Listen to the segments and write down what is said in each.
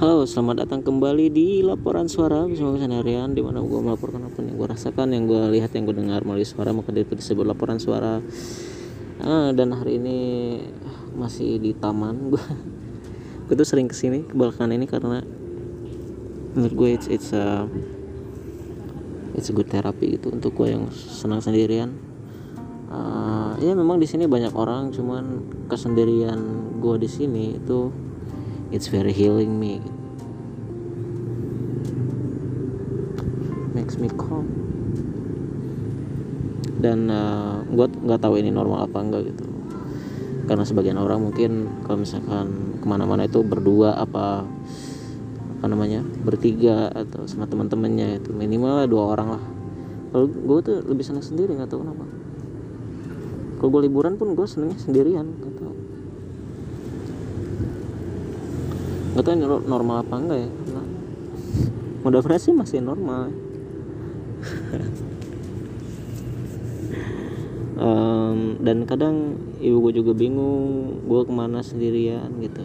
Halo, selamat datang kembali di laporan suara bersama gue Sanarian di mana gue melaporkan apa yang gue rasakan, yang gue lihat, yang gue dengar melalui suara maka itu disebut laporan suara. Ah, dan hari ini masih di taman gue. gue tuh sering ke sini ke belakang ini karena menurut gue it's it's a it's a good therapy gitu untuk gue yang senang sendirian. Uh, ya memang di sini banyak orang, cuman kesendirian gue di sini itu it's very healing me. Makes me calm. Dan uh, gue nggak tahu ini normal apa enggak gitu. Karena sebagian orang mungkin kalau misalkan ke mana-mana itu berdua apa apa namanya bertiga atau sama teman-temannya itu minimal dua orang lah. Kalau gue tuh lebih senang sendiri nggak tahu kenapa. Kalau gue liburan pun gue senengnya sendirian gak tahu nggak tahu ini normal apa enggak ya? Nah, mudah-mudahan sih masih normal. Um, dan kadang ibu gue juga bingung gue ke mana sendirian gitu.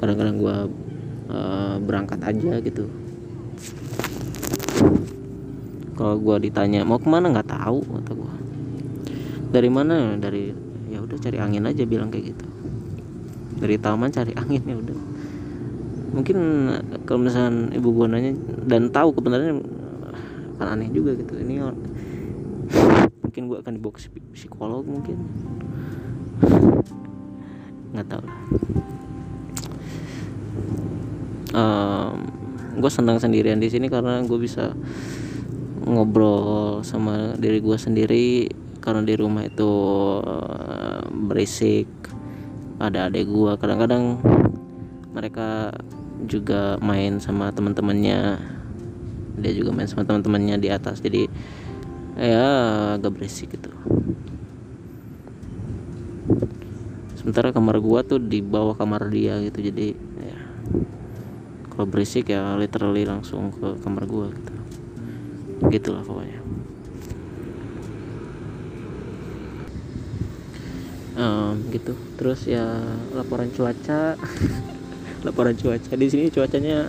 Kadang-kadang gue uh, berangkat aja gitu. Kalau gue ditanya mau ke mana? Nggak tahu kata gue dari mana? Dari ya udah cari angin aja bilang kayak gitu. Dari taman cari angin ya udah mungkin kalau misalnya ibu gue nanya dan tahu kebenarannya akan aneh juga gitu. Ini mungkin gue akan dibawa ke psikolog mungkin. Nggak tahu. Lah um, gue senang sendirian di sini karena gue bisa ngobrol sama diri gue sendiri. Karena di rumah itu uh, berisik ada adik gue kadang-kadang mereka juga main sama teman-temannya. Dia juga main sama teman-temannya di atas. Jadi ya agak berisik gitu. Sementara kamar gua tuh di bawah kamar dia gitu. Jadi ya kalau berisik ya literally langsung ke kamar gua gitu. Gitulah pokoknya. Um, gitu. Terus ya laporan cuaca laporan cuaca di sini cuacanya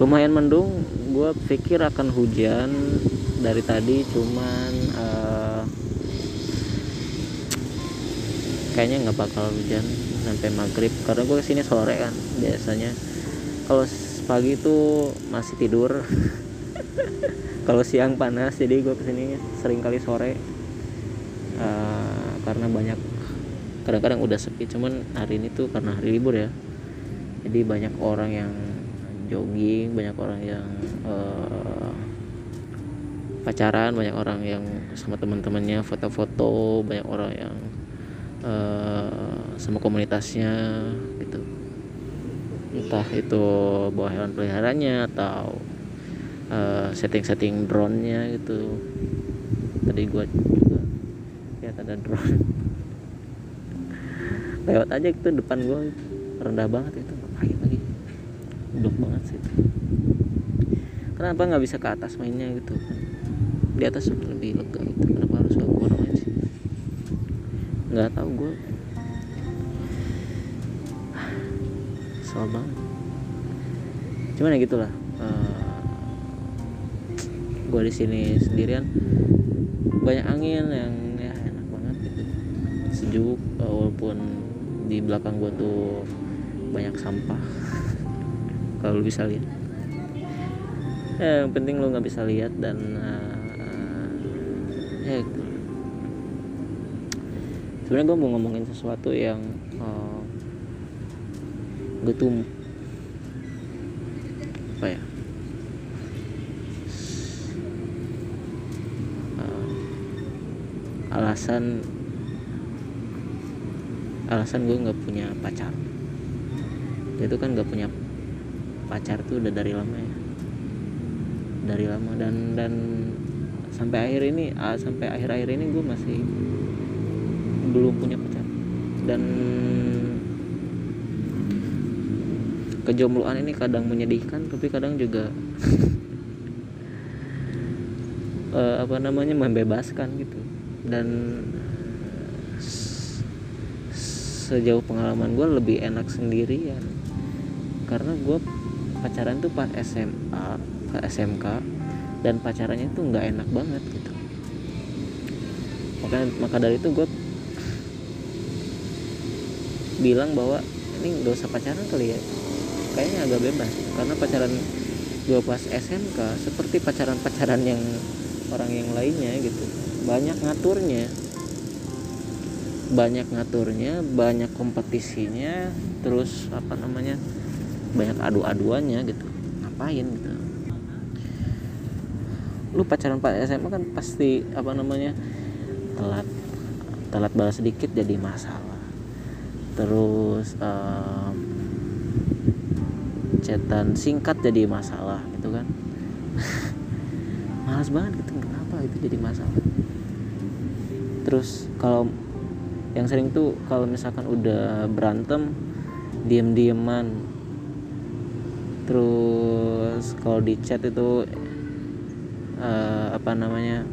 lumayan mendung. Gue pikir akan hujan dari tadi cuman uh, kayaknya nggak bakal hujan sampai maghrib. Karena gue ke sini sore kan biasanya. Kalau pagi itu masih tidur. Kalau siang panas jadi gue ke sini sering kali sore. Uh, karena banyak kadang-kadang udah sepi cuman hari ini tuh karena hari libur ya jadi banyak orang yang jogging banyak orang yang uh, pacaran banyak orang yang sama teman-temannya foto-foto banyak orang yang uh, sama komunitasnya gitu. Entah itu bawa hewan peliharanya atau uh, setting-setting drone-nya gitu. Tadi gua juga lihat ada drone. Lewat aja gitu depan gua. Rendah banget itu ngapain lagi blok banget sih. Itu kenapa nggak bisa ke atas mainnya gitu? Di atas lebih lega gitu. Kenapa harus ke bawah main sih? Nggak tahu gue soal banget cuman ya gitulah. Uh, gue di sini sendirian. Banyak angin yang ya enak banget gitu. Sejuk walaupun di belakang gue tuh banyak sampah. Kalau lu bisa lihat. Ya, yang penting lu nggak bisa lihat dan uh, ya sebenarnya gue mau ngomongin sesuatu yang uh, gue tuh apa ya? Uh, alasan alasan gue nggak punya pacar dia tuh kan nggak punya pacar tuh udah dari lama ya. Dari lama dan dan sampai akhir ini uh, sampai akhir-akhir ini gue masih belum punya pacar. Dan kejombloan ini kadang menyedihkan tapi kadang juga uh, apa namanya membebaskan gitu. Dan sejauh pengalaman gue lebih enak sendirian karena gue pacaran tuh pas SMA pas SMK dan pacarannya tuh nggak enak banget gitu. Maka maka dari itu gue bilang bahwa ini nggak usah pacaran kali ya. Kayaknya agak bebas karena pacaran gue pas SMK seperti pacaran-pacaran yang orang yang lainnya gitu. Banyak ngaturnya. Banyak ngaturnya banyak kompetisinya terus apa namanya banyak adu-aduannya gitu. Ngapain gitu? Lu pacaran pak SMA kan pasti apa namanya telat telat balas sedikit jadi masalah. Terus um, chatan singkat jadi masalah gitu kan? Malas banget gitu kenapa itu jadi masalah? Terus kalau yang sering tuh kalau misalkan udah berantem diem-dieman terus kalau di chat itu uh, apa namanya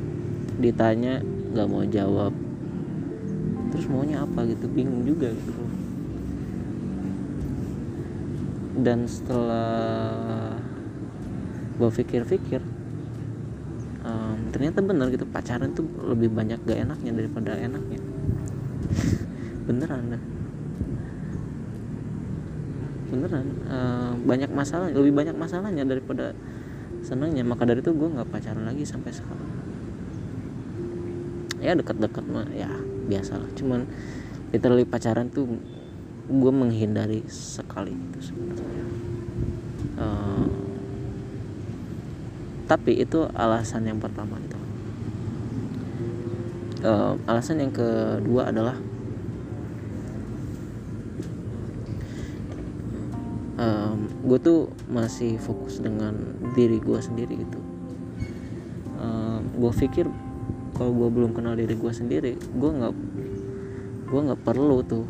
ditanya nggak mau jawab. Terus maunya apa gitu bingung juga gitu. Dan setelah gue pikir-pikir um, ternyata benar gitu pacaran tuh lebih banyak gak enaknya daripada enaknya. Beneran dah beneran uh, banyak masalah lebih banyak masalahnya daripada senangnya. Maka dari itu gue nggak pacaran lagi sampai sekarang. Ya dekat-dekat mah ya biasalah. Cuman literally pacaran tuh gue menghindari sekali itu sebenarnya. Uh, tapi itu alasan yang pertama itu. Uh, alasan yang kedua adalah gue tuh masih fokus dengan diri gue sendiri gitu. Um, gue pikir kalau gue belum kenal diri gue sendiri gue nggak gue nggak perlu tuh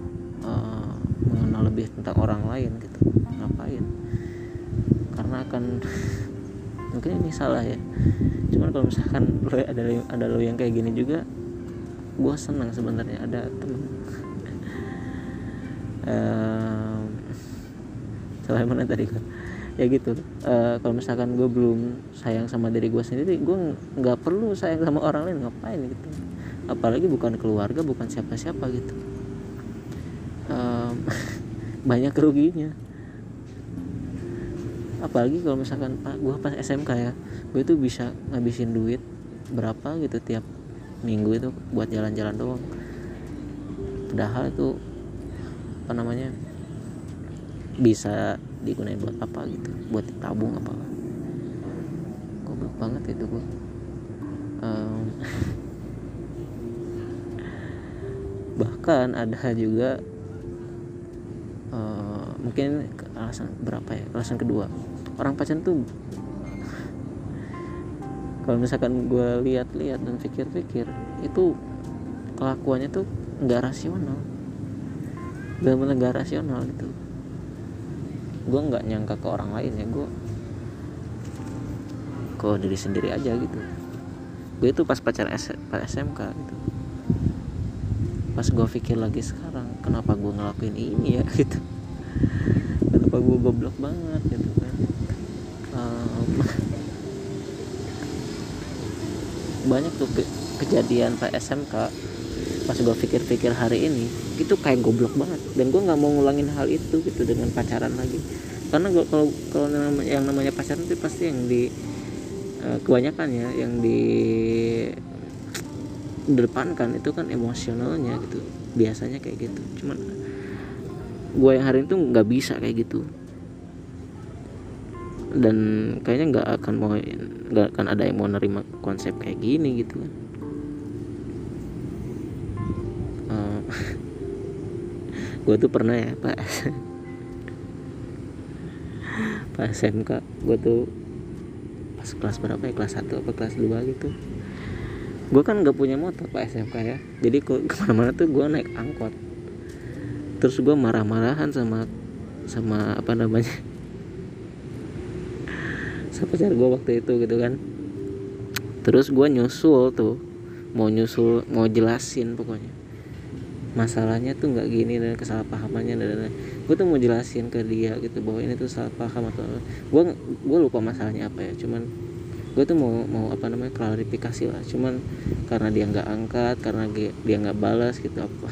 uh, mengenal lebih tentang orang lain gitu. Ngapain? Karena akan mungkin ini salah ya. Cuman kalau misalkan lo ada ada lo yang kayak gini juga gue senang sebenarnya ada temen. Um, salah mana tadi kan ya gitu. Uh, kalau misalkan gue belum sayang sama diri gue sendiri gue nggak perlu sayang sama orang lain. Ngapain gitu? Apalagi bukan keluarga bukan siapa-siapa gitu. Um, banyak ruginya. Apalagi kalau misalkan pak gue pas SMK ya gue itu bisa ngabisin duit berapa gitu tiap minggu itu buat jalan-jalan doang. Padahal itu apa namanya bisa digunain buat apa gitu buat tabung apa. Goblok banget itu gue um, bahkan ada juga uh, mungkin alasan berapa ya? Alasan kedua. Orang pacaran tuh kalau misalkan gue lihat-lihat dan pikir-pikir itu kelakuannya tuh nggak rasional. Benar-benar nggak rasional gitu gue nggak nyangka ke orang lain ya gue ke diri sendiri aja gitu. Gue itu pas pacaran pas SMK gitu. Pas gue pikir lagi sekarang kenapa gue ngelakuin ini ya gitu. Kenapa gue goblok banget gitu kan. Um, banyak tuh ke kejadian pas SMK pas gue pikir-pikir hari ini itu kayak goblok banget. Dan gue nggak mau ngulangin hal itu gitu dengan pacaran lagi. Karena kalau kalau yang namanya pacaran itu pasti yang di uh, kebanyakan ya yang di depankan itu kan emosionalnya gitu. Biasanya kayak gitu. Cuman gue yang hari itu nggak bisa kayak gitu. Dan kayaknya nggak akan mau nggak akan ada yang mau nerima konsep kayak gini gitu kan gue tuh pernah ya pak. Pas SMK gue tuh pas kelas berapa ya? Kelas 1 apa kelas 2 gitu. Gue kan nggak punya motor pak SMK ya. Jadi ke mana-mana tuh gue naik angkot. Terus gue marah-marahan sama sama apa namanya? Sama pacar gue waktu itu gitu kan. Terus gue nyusul tuh mau nyusul mau jelasin pokoknya masalahnya tuh nggak gini dan kesalahpahamannya dan, gue tuh mau jelasin ke dia gitu bahwa ini tuh salah paham atau gue gue lupa masalahnya apa ya cuman gue tuh mau mau apa namanya klarifikasi lah. Cuman karena dia nggak angkat karena dia nggak balas gitu apa.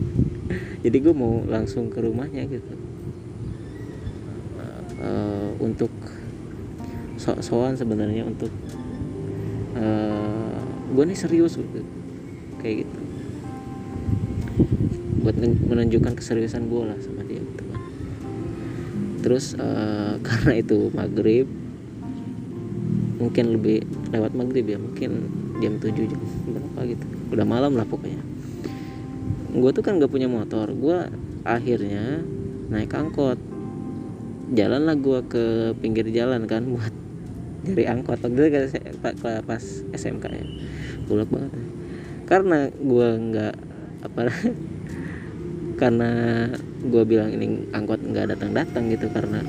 Jadi gue mau langsung ke rumahnya gitu. Uh, untuk so-soan sebenarnya untuk uh, gue nih serius gitu kayak gitu buat menunjukkan keseriusan gue lah sama dia gitu kan. Terus uh, karena itu maghrib mungkin lebih lewat maghrib ya mungkin jam 7 jam berapa gitu. Udah malam lah pokoknya. Gue tuh kan gak punya motor gue akhirnya naik angkot. Jalan lah gue ke pinggir jalan kan buat dari angkot. Waktu itu pas SMK ya. Bulak banget karena gue nggak apa karena gue bilang ini angkot nggak datang datang gitu karena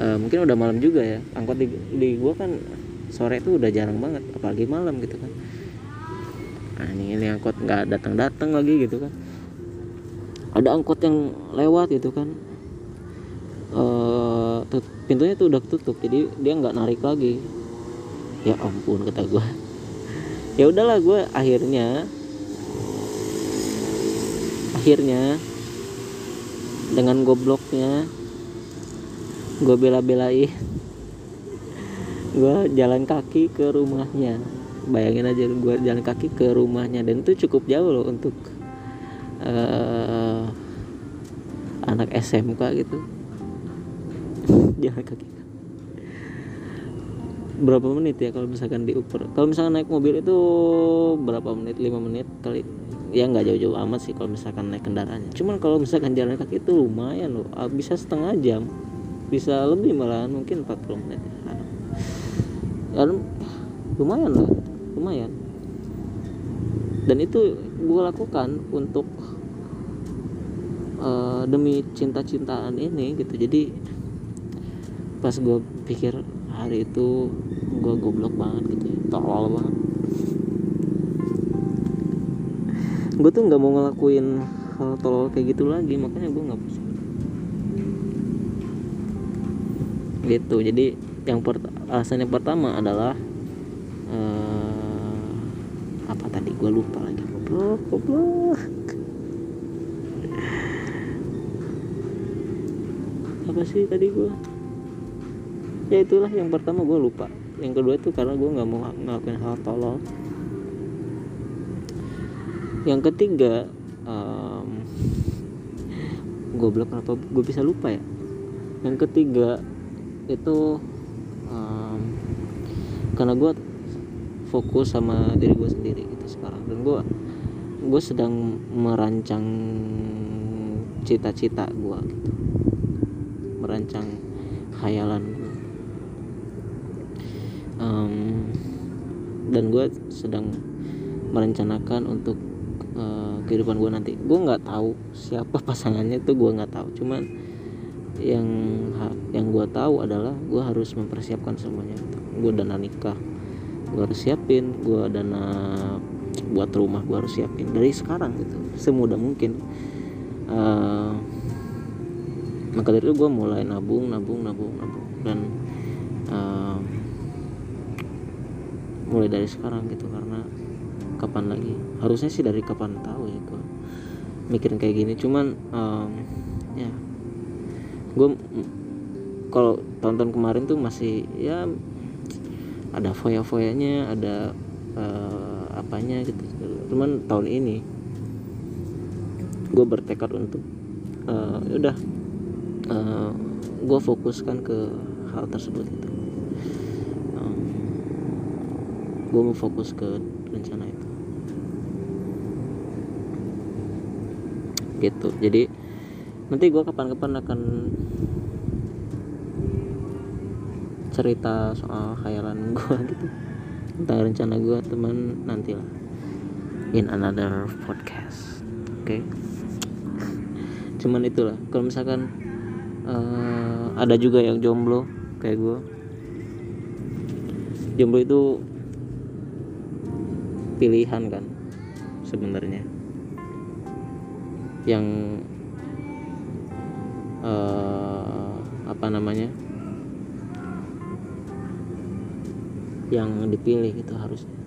uh, mungkin udah malam juga ya. Angkot di, di gue kan sore itu udah jarang banget apalagi malam gitu kan. Nah ini ini angkot nggak datang datang lagi gitu kan. Ada angkot yang lewat gitu kan. Uh, pintunya tuh udah tutup jadi dia nggak narik lagi. Ya ampun kata gue ya udahlah gue akhirnya akhirnya dengan gobloknya gue bela-belain. Gue jalan kaki ke rumahnya. Bayangin aja gue jalan kaki ke rumahnya. Dan itu cukup jauh loh untuk uh, anak SMK gitu. Jalan kaki berapa menit ya kalau misalkan diukur? Kalau misalkan naik mobil itu berapa menit? 5 menit kali. Ya nggak jauh-jauh amat sih kalau misalkan naik kendaraannya. Cuman kalau misalkan jalan kaki itu lumayan loh. Ah, bisa setengah jam. Bisa lebih malah mungkin 40 menit. Ya lumayan lah. Lumayan. Dan itu gue lakukan untuk uh, demi cinta-cintaan ini gitu. Jadi pas gue pikir hari itu gue goblok banget gitu ya, tolol banget. Gue tuh nggak mau ngelakuin hal tolol kayak gitu lagi makanya gue nggak bisa gitu jadi yang per alasan yang pertama adalah uh, apa tadi gue lupa lagi. Goblok goblok. Apa sih tadi gue ya itulah yang pertama gue lupa yang kedua itu karena gue nggak mau ngelakuin hal tolol. Yang ketiga um, goblok kenapa gue bisa lupa ya? Yang ketiga itu um, karena gue fokus sama diri gue sendiri gitu sekarang. Dan gue gue sedang merancang cita-cita gue gitu. Merancang khayalan um, dan gue sedang merencanakan untuk uh, kehidupan gue nanti. Gue nggak tahu siapa pasangannya tuh gue nggak tahu. Cuman yang yang gue tahu adalah gue harus mempersiapkan semuanya. Gue dana nikah gue harus siapin gue dana buat rumah gue harus siapin. Dari sekarang gitu semudah mungkin. Uh, maka dari itu gue mulai nabung nabung nabung nabung. Dan uh, mulai dari sekarang gitu karena kapan lagi? Harusnya sih dari kapan tahu ya gue mikirin kayak gini. Cuman um, ya gue kalau tonton kemarin tuh masih ya ada foya-foyanya ada uh, apanya gitu. Cuman tahun ini gue bertekad untuk uh, udah uh, gue fokuskan ke hal tersebut itu um, gue mau fokus ke rencana itu. Gitu. Jadi nanti gue kapan-kapan akan cerita soal khayalan gue gitu. Tentang rencana gue teman nantilah. In another podcast. Oke? Okay? cuman itulah. Kalau misalkan uh, ada juga yang jomblo kayak gue jomblo itu pilihan kan sebenarnya. Yang uh, apa namanya? Yang dipilih gitu harusnya.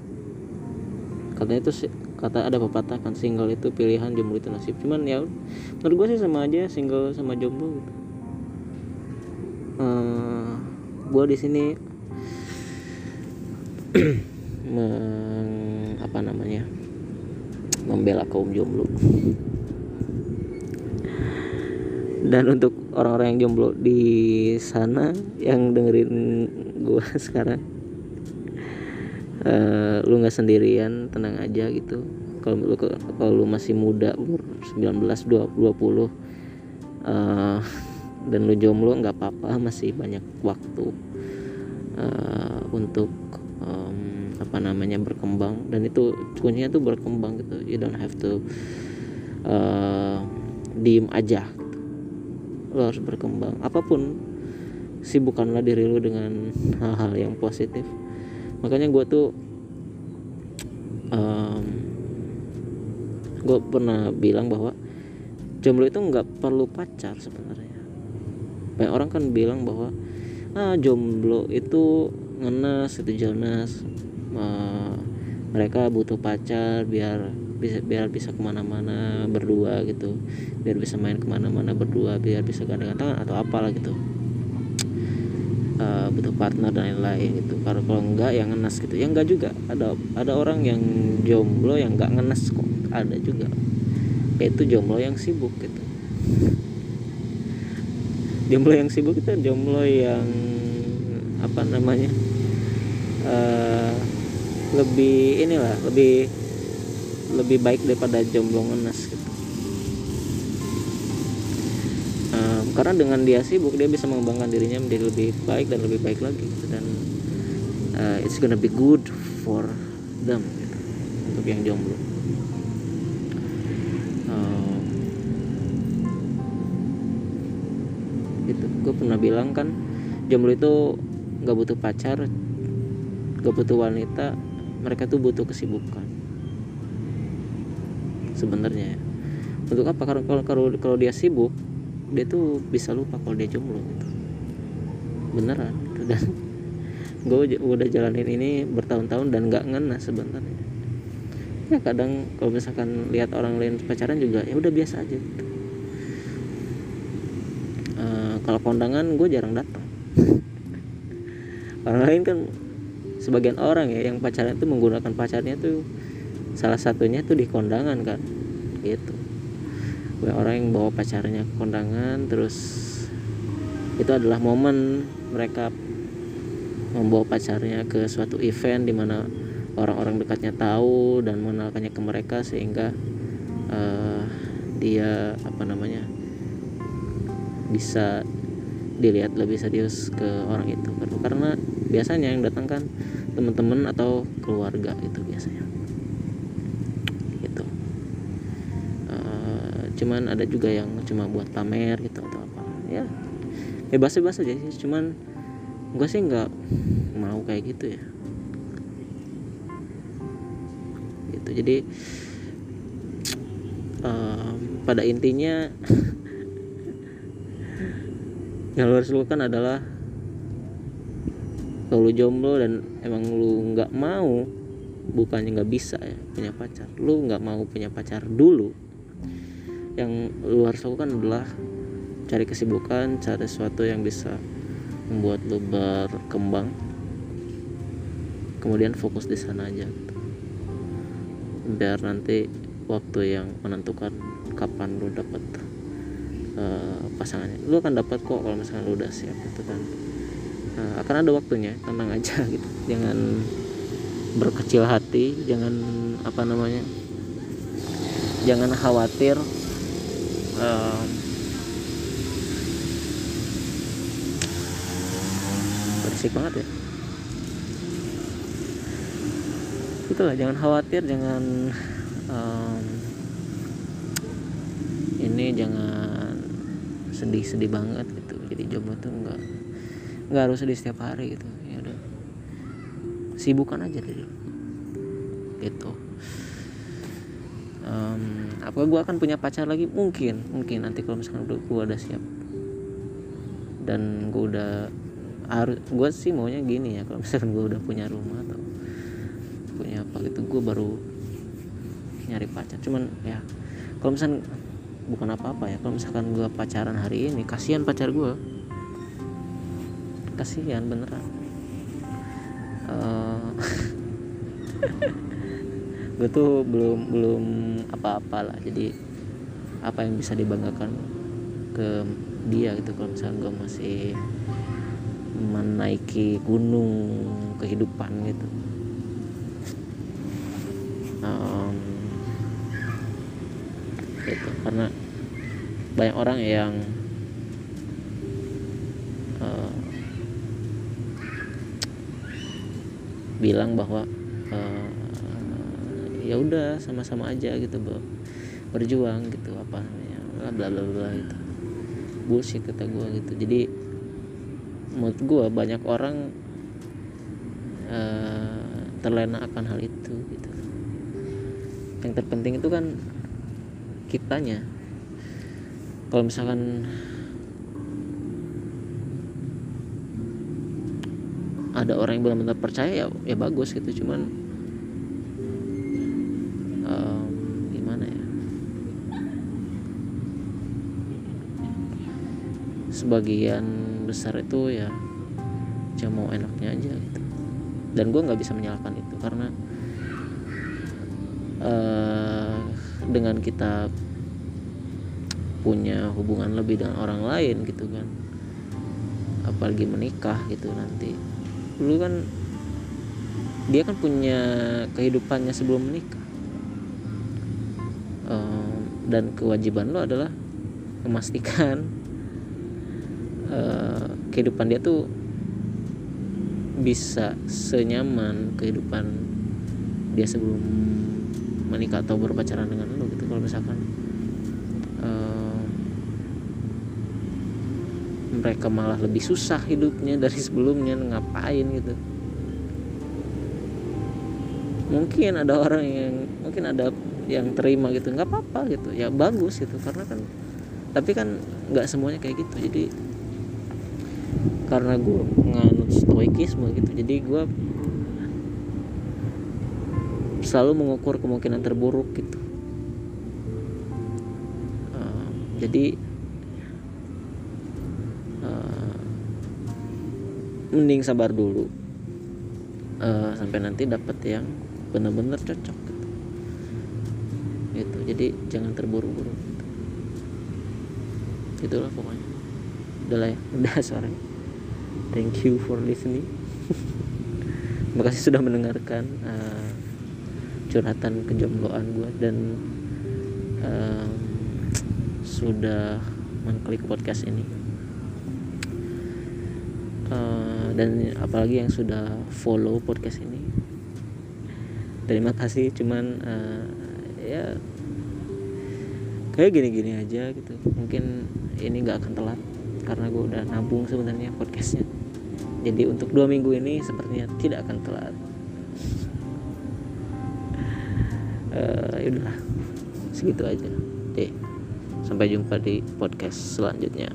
Katanya itu kata ada pepatah kan single itu pilihan jomblo itu nasib. Cuman ya menurut gue sih sama aja single sama jomblo gitu. Uh, eh, gue di sini membela kaum jomblo. Dan untuk orang-orang yang jomblo di sana yang dengerin gue sekarang uh, lu nggak sendirian tenang aja gitu. Kalau lu kalau lu masih muda umur 19 20 20 uh, dan lu jomblo nggak apa-apa masih banyak waktu uh, untuk um, apa namanya berkembang. Dan itu kuncinya tuh berkembang gitu. You don't have to uh, diem aja. Lo harus berkembang. Apa pun sibukkanlah diri lu dengan hal-hal yang positif. Makanya gue tuh um, gue pernah bilang bahwa jomblo itu nggak perlu pacar sebenarnya. Banyak orang kan bilang bahwa ah jomblo itu ngenes itu jelas mereka butuh pacar biar bisa biar bisa ke mana-mana berdua gitu. Biar bisa main ke mana-mana berdua biar bisa gandengan tangan atau apalah gitu. Uh, butuh partner dan lain-lain gitu. Kalau kalau enggak yang ngenes gitu. Ya enggak juga. Ada ada orang yang jomblo yang enggak ngenes kok. Ada juga. Yaitu jomblo yang sibuk gitu. Jomblo yang sibuk itu jomblo yang apa namanya uh, lebih inilah lebih lebih baik daripada jomblo ngenes gitu karena dengan dia sibuk dia bisa mengembangkan dirinya menjadi lebih baik dan lebih baik lagi gitu. dan uh, it's gonna be good for them gitu, untuk yang jomblo itu gue pernah bilang kan jomblo itu nggak butuh pacar nggak butuh wanita mereka tuh butuh kesibukan. Sebenarnya untuk apa? Kalau kalau kalau dia sibuk dia tuh bisa lupa kalau dia jomblo gitu. Beneran gitu. dan gue udah jalanin ini bertahun-tahun dan nggak ngena sebenarnya. Ya kadang kalau misalkan lihat orang lain pacaran juga ya udah biasa aja gitu. Uh, kalau kondangan gue jarang datang. Orang lain kan sebagian orang ya yang pacaran itu menggunakan pacarnya tuh salah satunya tuh di kondangan kan gitu. Orang yang bawa pacarnya ke kondangan terus itu adalah momen mereka membawa pacarnya ke suatu event di mana orang-orang dekatnya tahu dan mengenalkannya ke mereka sehingga uh, dia apa namanya bisa dilihat lebih serius ke orang itu. Karena biasanya yang datang kan teman-teman atau keluarga itu biasanya. Cuman ada juga yang cuma buat pamer gitu atau apa. Ya bebas-bebas aja sih cuman gue sih nggak mau kayak gitu ya. Gitu jadi um, pada intinya yang harus lakukan adalah kalau lu jomblo dan emang lu nggak mau bukannya nggak bisa ya punya pacar. Lu nggak mau punya pacar dulu. Yang lu harus lakukan adalah cari kesibukan cari sesuatu yang bisa membuat lu berkembang. Kemudian fokus di sana aja biar nanti waktu yang menentukan kapan lu dapat uh, pasangannya. Lu akan dapat kok kalau misalnya lu udah siap gitu kan uh, akan ada waktunya tenang aja gitu. Jangan berkecil hati jangan apa namanya jangan khawatir um, berisik banget ya. Itulah jangan khawatir jangan um, ini jangan sedih-sedih banget gitu. Jadi jomblo tuh nggak nggak harus sedih setiap hari gitu. Ya udah. Sibukkan aja dulu gitu. Um, apa apakah gue akan punya pacar lagi? Mungkin mungkin. Nanti kalau misalkan udah gue udah siap. Dan gue udah harus gue sih maunya gini ya kalau misalkan gue udah punya rumah atau punya apa gitu gue baru nyari pacar. Cuman ya kalau misalkan bukan apa-apa ya. Kalau misalkan gue pacaran hari ini kasihan pacar gue kasihan beneran. Uh, gue tuh belum belum apa-apa lah. Jadi apa yang bisa dibanggakan ke dia gitu kalau misalnya gue masih menaiki gunung kehidupan gitu. Um, gitu. Karena banyak orang yang uh, bilang bahwa uh, ya udah sama-sama aja gitu berjuang gitu apa namanya bla bla bla gitu. Bullshit kata gue gitu. Jadi menurut gue banyak orang uh, terlena akan hal itu gitu. Yang terpenting itu kan kitanya. Kalau misalkan ada orang yang benar-benar percaya ya ya bagus gitu. Cuman sebagian besar itu ya cuma mau enaknya aja gitu. Dan gue nggak bisa menyalahkan itu karena uh, dengan kita punya hubungan lebih dengan orang lain gitu kan apalagi menikah gitu nanti lu kan dia kan punya kehidupannya sebelum menikah. Uh, dan kewajiban lo adalah memastikan uh, kehidupan dia tuh bisa senyaman kehidupan dia sebelum menikah atau berpacaran dengan lo gitu kalau misalkan uh, mereka malah lebih susah hidupnya dari sebelumnya ngapain gitu. Mungkin ada orang yang mungkin ada yang terima gitu nggak apa-apa gitu. Ya bagus gitu karena kan tapi kan nggak semuanya kayak gitu. Jadi karena gue nganut stoikisme gitu jadi gue selalu mengukur kemungkinan terburuk gitu. Uh, jadi mending sabar dulu. Uh, sampai nanti dapat yang benar-benar cocok gitu. gitu jadi jangan terburu-buru gitu. itulah pokoknya. Udah lah ya udah sore thank you for listening. Terima kasih sudah mendengarkan uh, curhatan kejombloan gue dan uh, sudah mengklik podcast ini. Uh, dan apalagi yang sudah follow podcast ini. Terima kasih cuman uh, ya kayak gini-gini aja gitu. Mungkin ini nggak akan telat karena gue udah nabung sebenarnya podcastnya. Jadi untuk dua minggu ini sepertinya tidak akan telat. Uh, yaudahlah segitu aja deh. Sampai jumpa di podcast selanjutnya